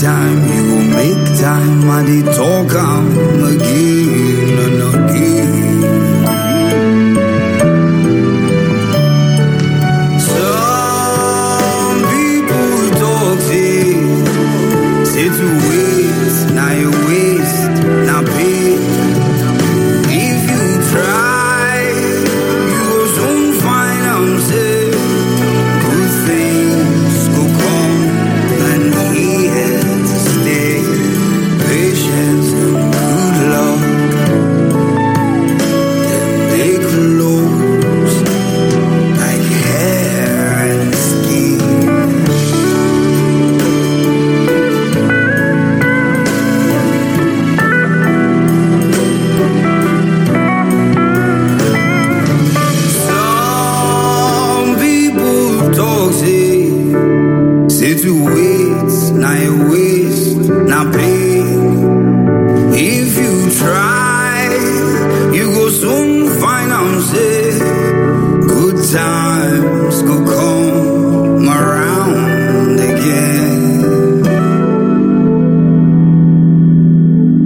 time, you gon' make time. I did talk, I'm again and say to wait, now you waste, now pain. If you try, you go soon find I'm safe. Good times go come around again.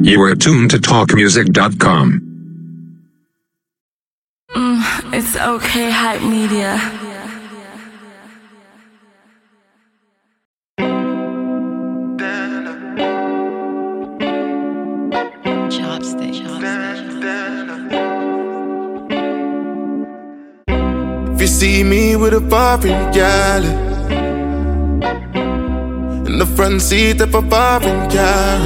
You are tuned to talkmusic.com. Mm, it's okay, hype media. In the front seat of a foreign car,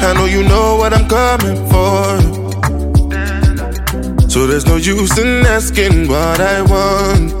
I know you know what I'm coming for. So there's no use in asking what I want.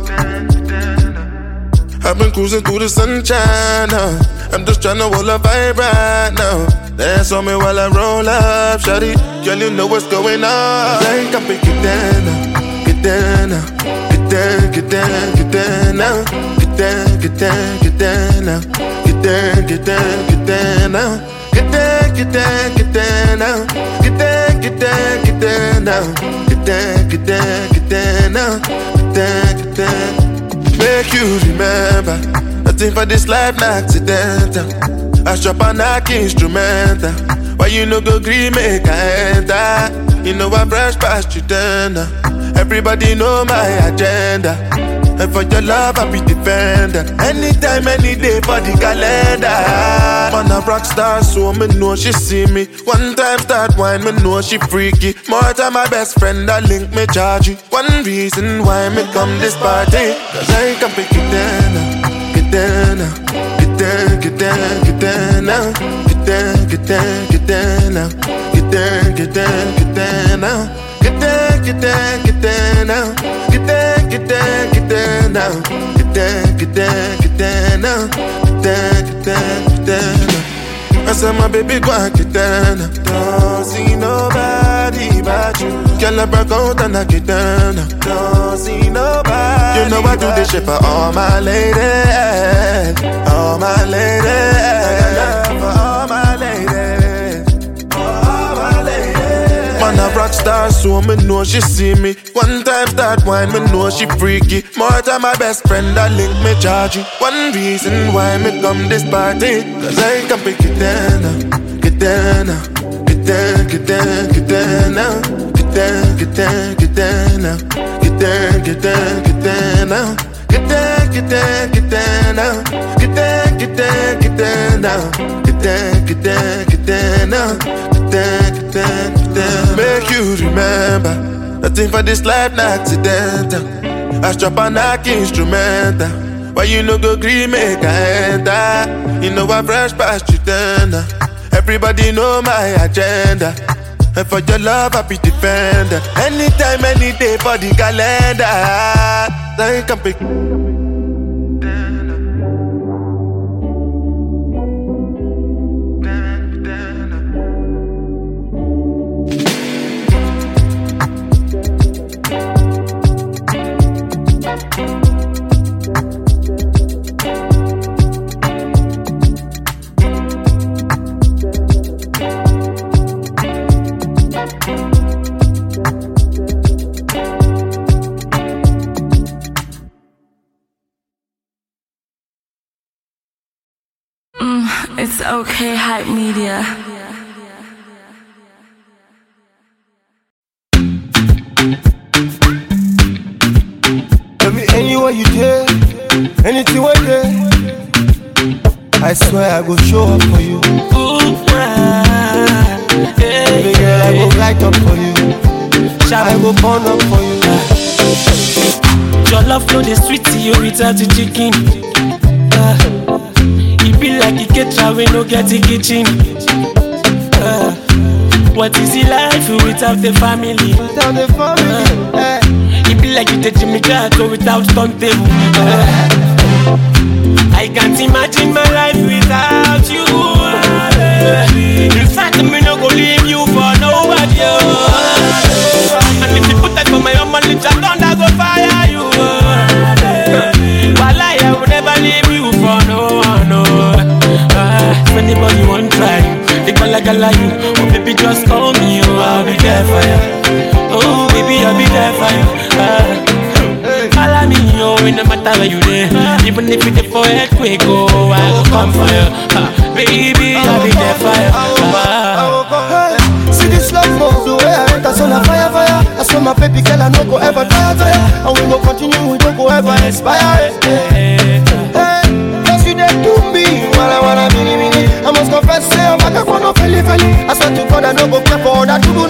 I've been cruising through the sunshine now. I'm just trying to hold a vibe right now. Dance on me while I roll up, shawty. Girl, you know what's going on. Like I'm pick it down now. Get down. Get down, get down, now. Get down, get down, get down now. Get down, get down, get down now. Get down, get down, get down now. Get down, get down, get down now. Get down, get down, get down now. Get down, get down. Make you remember, nothing for this life not accidental. I strap a knock instrumental. Why you no go green make I enter? You know I brush past you then. uh. Everybody know my agenda. And for your love, I be defender. Anytime, any day for the calendar. Man, a rock star, so me know she see me. One time start wine, me know she freaky. More time, my best friend, I link me charge you. One reason why me come this party. Cause I can pick it down, get down, get down, get down, get down now. Get down, get down, get down now. Get down, get down, get down now. Get down, get down, get down now. Get down, get down, get down now. Get down, get down, get down now. Get down, get down, get down now. I said my baby go and get down now. Don't see nobody but you. Girl, I broke out and I get down now. Don't see nobody. You know I do this shit for all my ladies, all my ladies. I got love for all Man, a rock star, so me know she see me. One time start wine, me know she freaky. More time, my best friend, I link me charge you. One reason why me come this party, cause I can pick it down. Get down. Get down, get down, get down. Get down, get down, get down. Get down, get down, get down. Get down, get down, get down. Get down, get down, get down. Get down, get down, get down. Get down, get down, get down. Make you remember, nothing for this life not accidental. I strap a knock instrumental. Why you no go green make I enter? You know I brush past you. Everybody know my agenda. And for your love, I be defender. Anytime, any day for the calendar. I can pick. it's okay, hype media. Baby, anywhere you there, anything where there. I swear I go show up for you. Baby girl, I go light up for you. I go burn up for you. Your love flow the street to you without the chicken. Uh, it be like a caterer we no get a kitchen. Uh, what is the life without the family? Tell the family, eh. It be like you take Jimmy Carter without turntable. Uh, I can't imagine my life without you. Uh, in fact, me no go leave you for nobody. Uh, and if you put that for my own money, just thunder go fire anybody want try, you. they call gala gala you. Oh baby, just call me. Oh, I'll be there for you. Oh baby, I'll be there for you. Uh, Follow me, yo, it no matter where you there. Even if it's for earthquake, oh, I will come for you. Uh, baby, I'll be there for you. Uh, Hey, see this love move, the way I enter, so na fire, fire. I saw my baby girl, I no go ever tire, tire. And we go continue, we don't go ever expire. Hey, hey, you dey do me, wala wala mini mini. Back for no feli feli. I swear to God, I no go care for that to do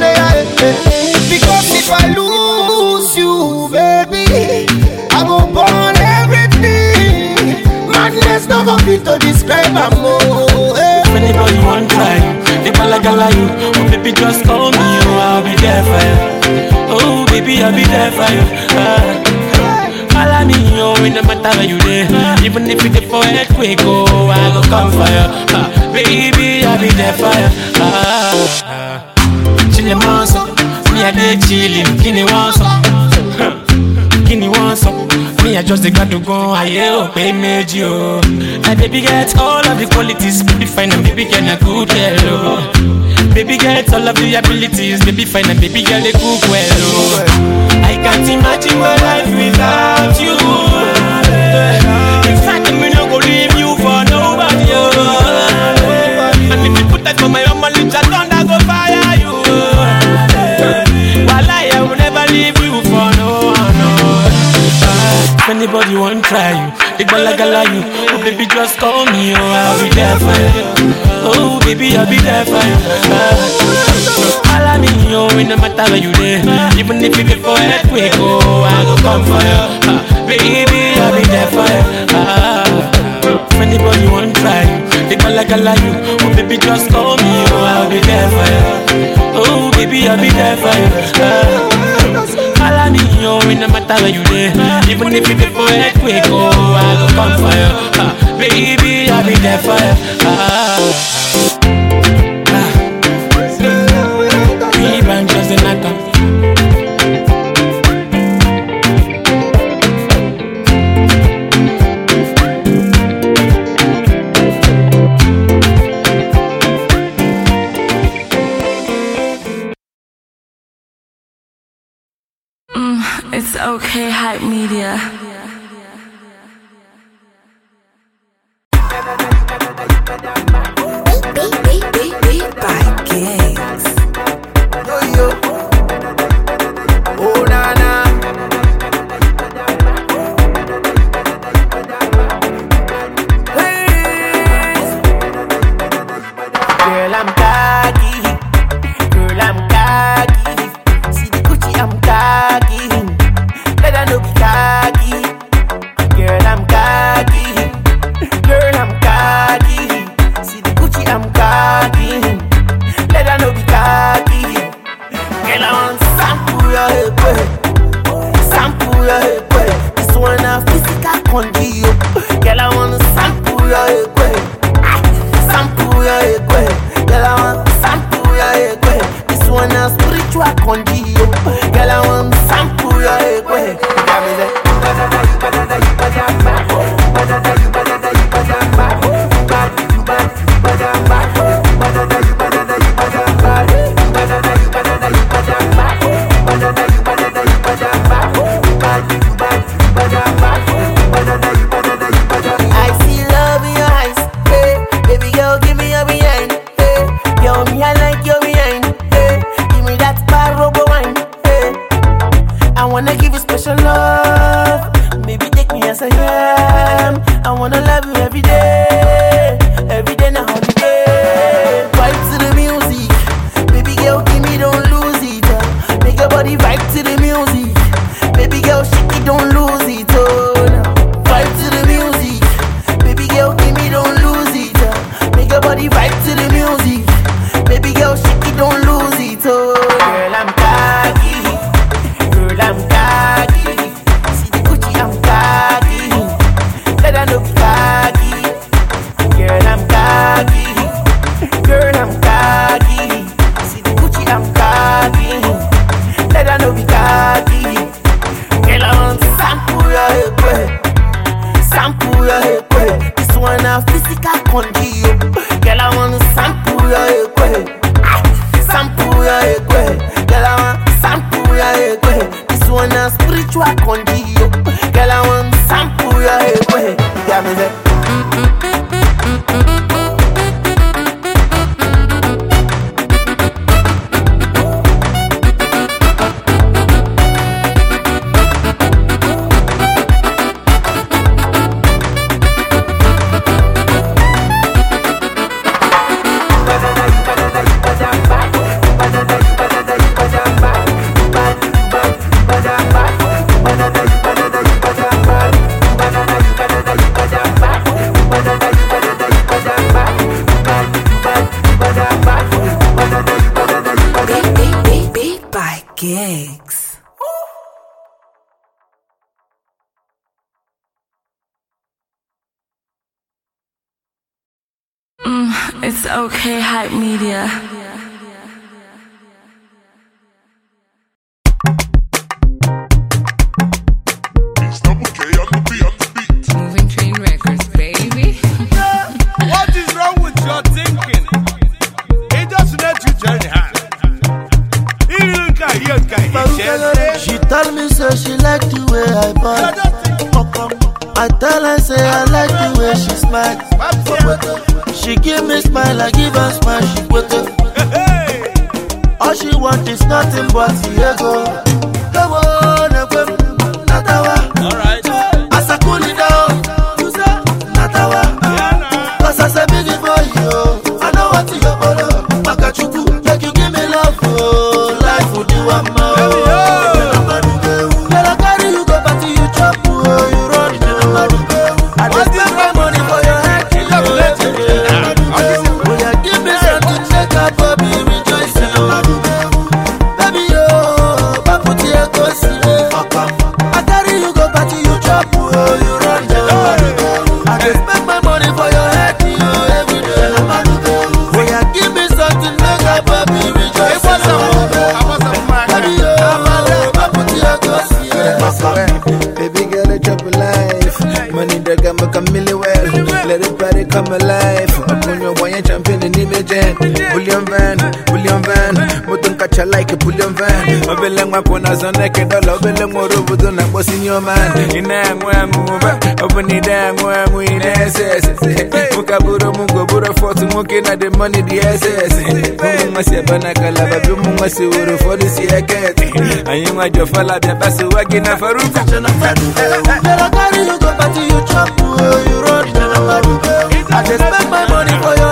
Because if I lose you, baby, I go burn everything. Madness no go fit to describe am oh. Hey. if anybody want try, they gala gala you. Oh, baby, just call me, oh, I'll be there for you. Oh, baby, I'll be there for you. Uh, Follow me, yo, it no matter where you there. Even if it's for earthquake, oh, I go come for you. Uh, baby, be there for you. Uh, uh, chillin' monster, me a dey chillin', kini want some, kini want some. Me I just got to go, aye o, pay méjì o. My baby get all of the qualities, baby fine and baby girl na good girl o. Baby get all of the abilities, baby fine and baby girl dey cook well o. I can't imagine my life without you. In anybody want try you, they gala gala you. Oh baby, just call me, oh I'll be there for you. Oh baby, I'll be there for you. Ah, follow me, oh it no matter where you there. Even if it for earthquake, oh I go come for you. Ah, baby, I'll be there for you. Ah, if anybody want try you, they gala gala you. Oh baby, just call me, oh I'll be there for you. Oh baby, I'll be there for you. Ah, Follow me, yo, it no matter where you there. Even if it's for earthquake, oh, I go come for you. Baby, I'll be there for you. Ah, okay, hype media. 왜? obele mgbapụ na ọzọ na-eke dọla obele nwere obodo na-akpọsi nye ọma ị na-aṅụ aṅụ ụba ọ bụ na ị na-aṅụ aṅụ ị na-ese ese nwoke abụrụ m gwo bụrụ fọt nwoke na dị mọni dị ese ese ụmụ nwa si ebe na kalaba bi ụmụ nwa si were ụfọdụ si ekete anyị nwa ji ọfala bịa kpasa ụwa gị na faruka I just spend my money for your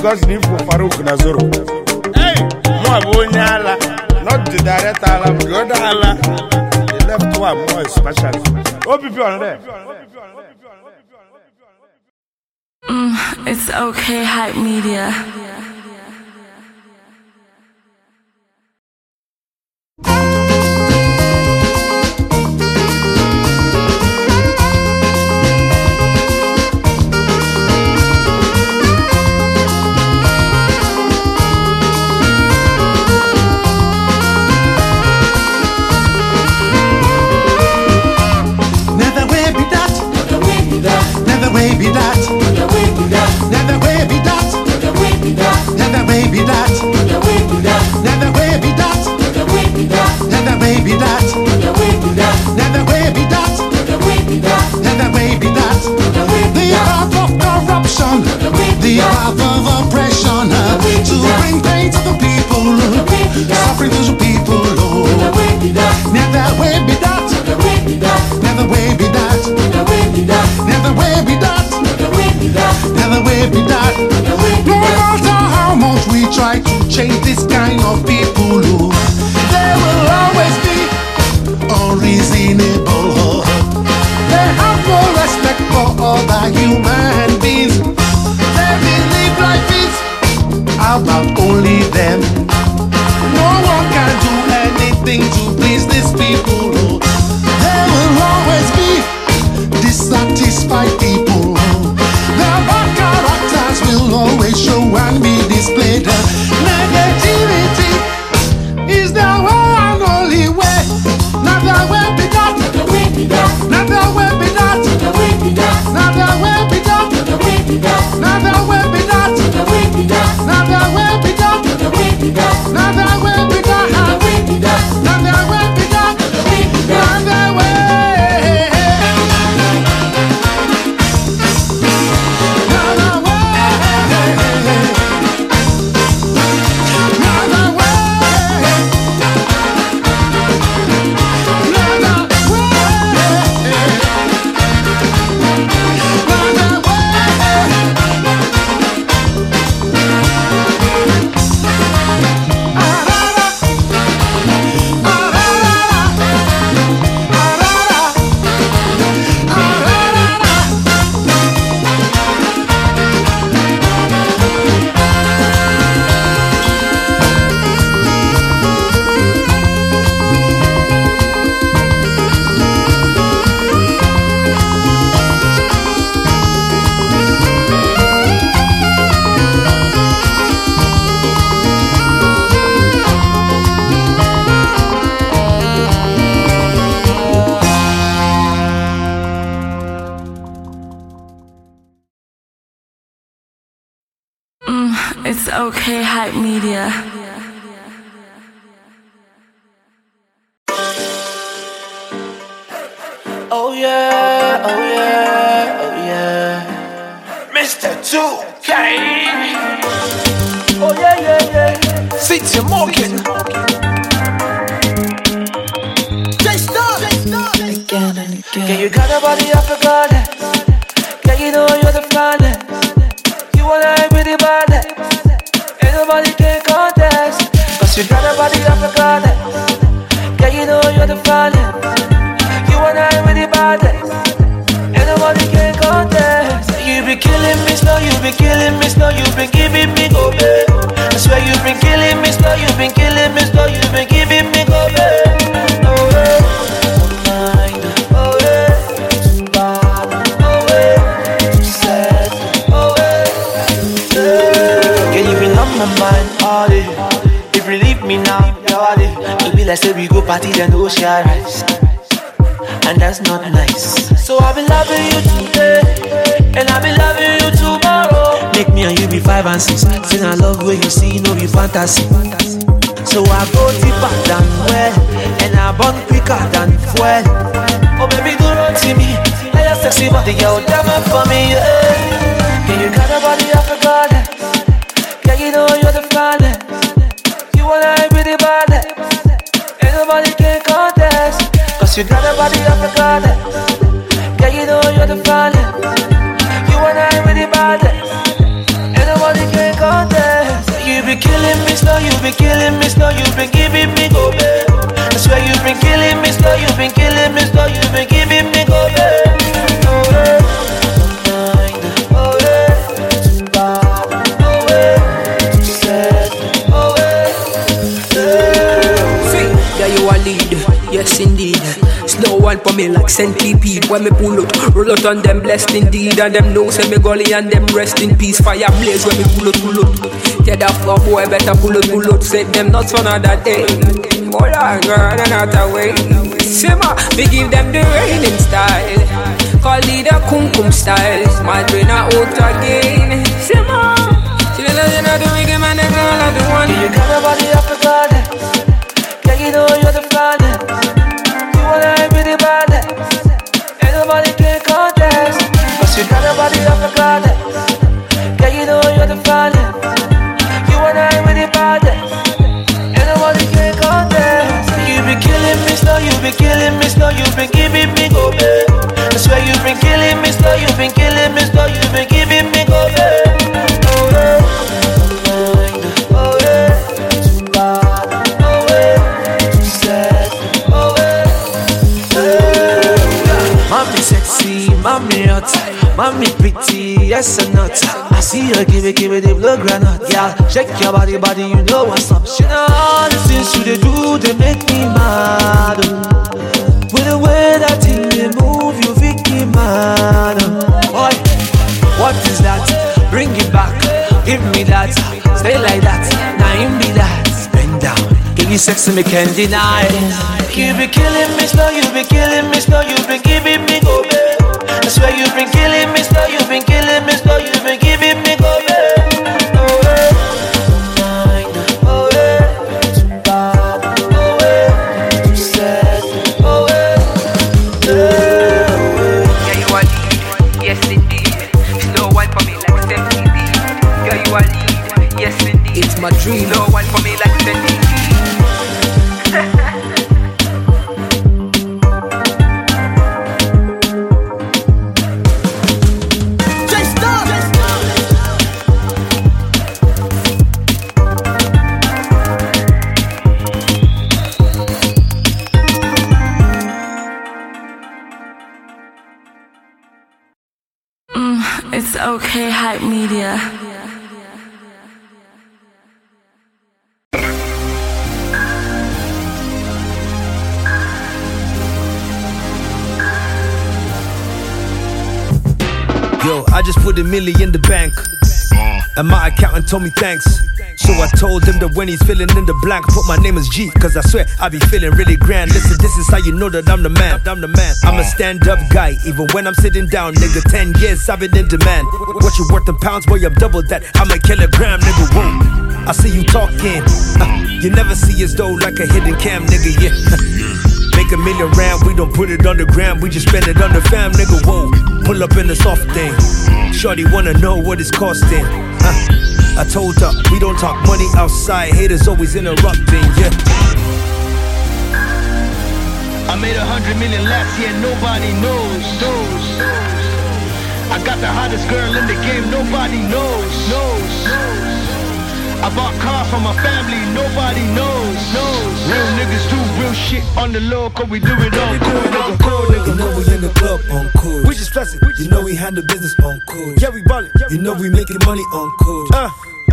because na ifo Farouk na Zoro. Hey, mụ bụ onye ala, not the director ala, but the other ala. The left one more especially. OPP on there. Mm, it's okay, hype media. be that. The way be that. Never the way be that. The way art of corruption. The art of oppression. To bring pain to the people. Suffering to the people. Never the way be that. Never the way be that. Never way be that. Never the be that. The way way be that. No matter how much we try to change this kind of people. Unreasonable. They have no respect for other human beings. They believe life is about only them. No one can do anything to Okay, hype media. Oh yeah, oh yeah, oh yeah. Mr. 2K. Oh yeah, yeah, yeah. City Morgan. Again and again. Yeah, you got a body of a goddess. Yeah, you know you're the finest. You wanna nobody can contest. Cause you got a body of a goddess. Yeah, you know you're the finest. You wanna act with the baddest. Ain't nobody can contest. You be killing me slow, you be killing me slow, you been giving me go babe. I swear you been killing me slow, you been killing me slow, you been giving say we go party then ocean rise. And that's not nice. So I've been loving you today, and I've been loving you tomorrow. Make me and you be five and six. Sing I love where you see, no be fantasy. So I go deeper than well, and I burn quicker than fuel. Oh baby, don't run to me. I just sexy body, yo, damn it for me, yeah. Yeah, you got a body contest. Cause you got a body of a goddess. Yeah, you know you're the finest. You act with the baddest. Ain't nobody can contest. You be killing me slow, you be killing me slow, you been giving me go babe. I swear you been killing me slow, you been killing me slow, you been giving me go babe. Oh, yeah. Yes indeed. Slow one for me like centipede. When me pull out, roll out on them blessed indeed. And them know say me gully and them rest in peace. Fire blaze when me pull out, pull out. Tell that fuck boy better pull out, pull out. Set them nuts for another day. Hold on, girl, and out away. Simmer, me give them the raining style. Call it the kum kum style. My brain out again. Simmer. She don't know, the wicked man, they call her the one. Shake your body, body, you know what's up. Know all the things you they do, they make me mad. With the way that thing they move, you make me mad. Boy, what is that? Bring it back, give me that. Stay like that, now him be that. Bend down, give you sex and me can't deny. You be killing me slow, you be killing me slow, you been giving me go babe. I swear you been killing me slow, you been killing me slow, you been giving me go babe. It's okay, hype media. Yo, I just put a million in the bank. And my accountant told me thanks. So I told him that when he's filling in the blank, put my name as G. Cause I swear I be feeling really grand. Listen, this is how you know that I'm the man. I'm the man. I'm a stand up guy, even when I'm sitting down, nigga. 10 years I've been in demand. What you worth in pounds, boy, I'm double that. I'm a kilogram, nigga. Whoa. I see you talking. Uh, you never see us though like a hidden cam, nigga. Yeah. Make a million round, we don't put it on the gram, we just spend it on the fam, nigga. Whoa, pull up in the soft thing. Shorty wanna know what it's costing. Huh. I told her we don't talk money outside, haters always interrupting. Yeah. I made a hundred million last year, nobody knows, knows. I got the hottest girl in the game, nobody knows, knows. I bought cars for my family, nobody knows, knows. Real niggas do real shit on the low, cause we do it on cool, nigga, cool, nigga. You know we in the club on cool. We just flexing. You know we handle business on cool. Yeah, we ballin'. You know we making money on cool. Uh,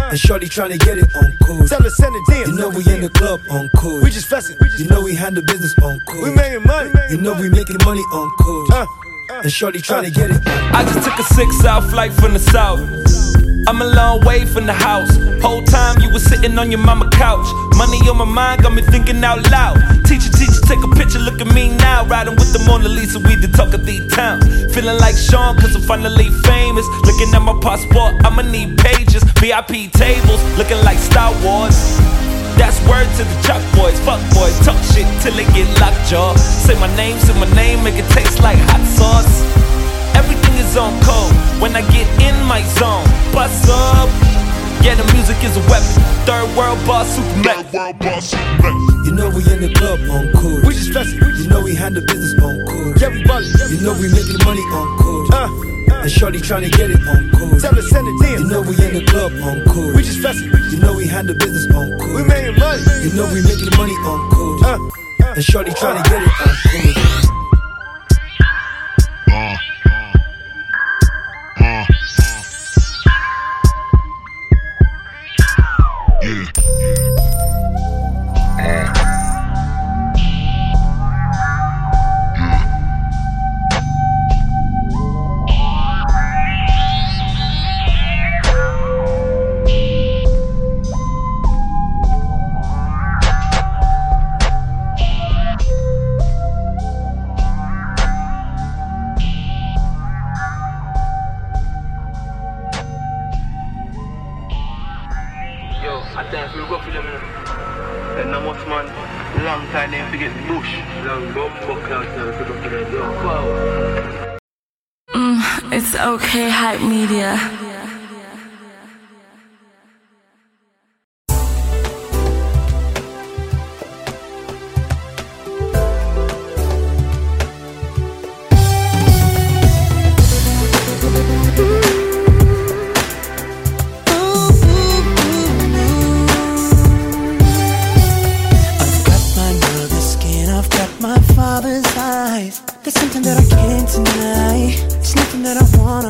and shorty tryna get it on cool. Tell her send it in. You know we in the club on cool. We just flexing. You know we handle business on cool. We making money. You know we making money on cool. Uh, and shorty tryna get it. I just took a six hour flight from the south. I'm a long way from the house. Whole time you was sitting on your mama couch. Money on my mind got me thinking out loud. Teacher, teacher, take a picture, look at me now. Riding with the Mona Lisa, we the talk of the town. Feeling like Sean, cause I'm finally famous. Looking at my passport, I'ma need pages. VIP tables, looking like Star Wars. That's word to the chalk boys, fuck boys, talk shit till they get lockjaw. Say my name, say my name, make it taste like hot sauce zone code when I get in my zone. Bust up. Yeah, the music is a weapon. Third world boss, super world boss, super You know we in the club on cool. We just flexing. You know we handle business on cool. Yeah, we ballin'. You know we making money on cool. Uh. uh. And Shorty to get it on cool. Tell her send it in. You know we in the club on cool. We just flexing. You know we handle business on cool. We making money. You know we making money on cool. Uh. uh. And Shorty to get it on cool.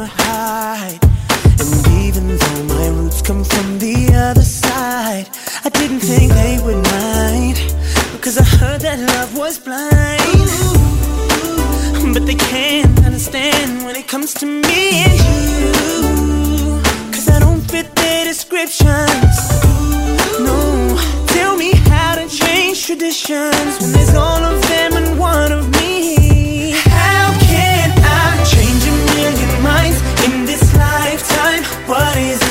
hide. And even though my roots come from the other side, I didn't think they would mind. Because I heard that love was blind. But they can't understand when it comes to me and you. Cause I don't fit their descriptions. No, tell me how to change traditions when there's all of them and one of me. What is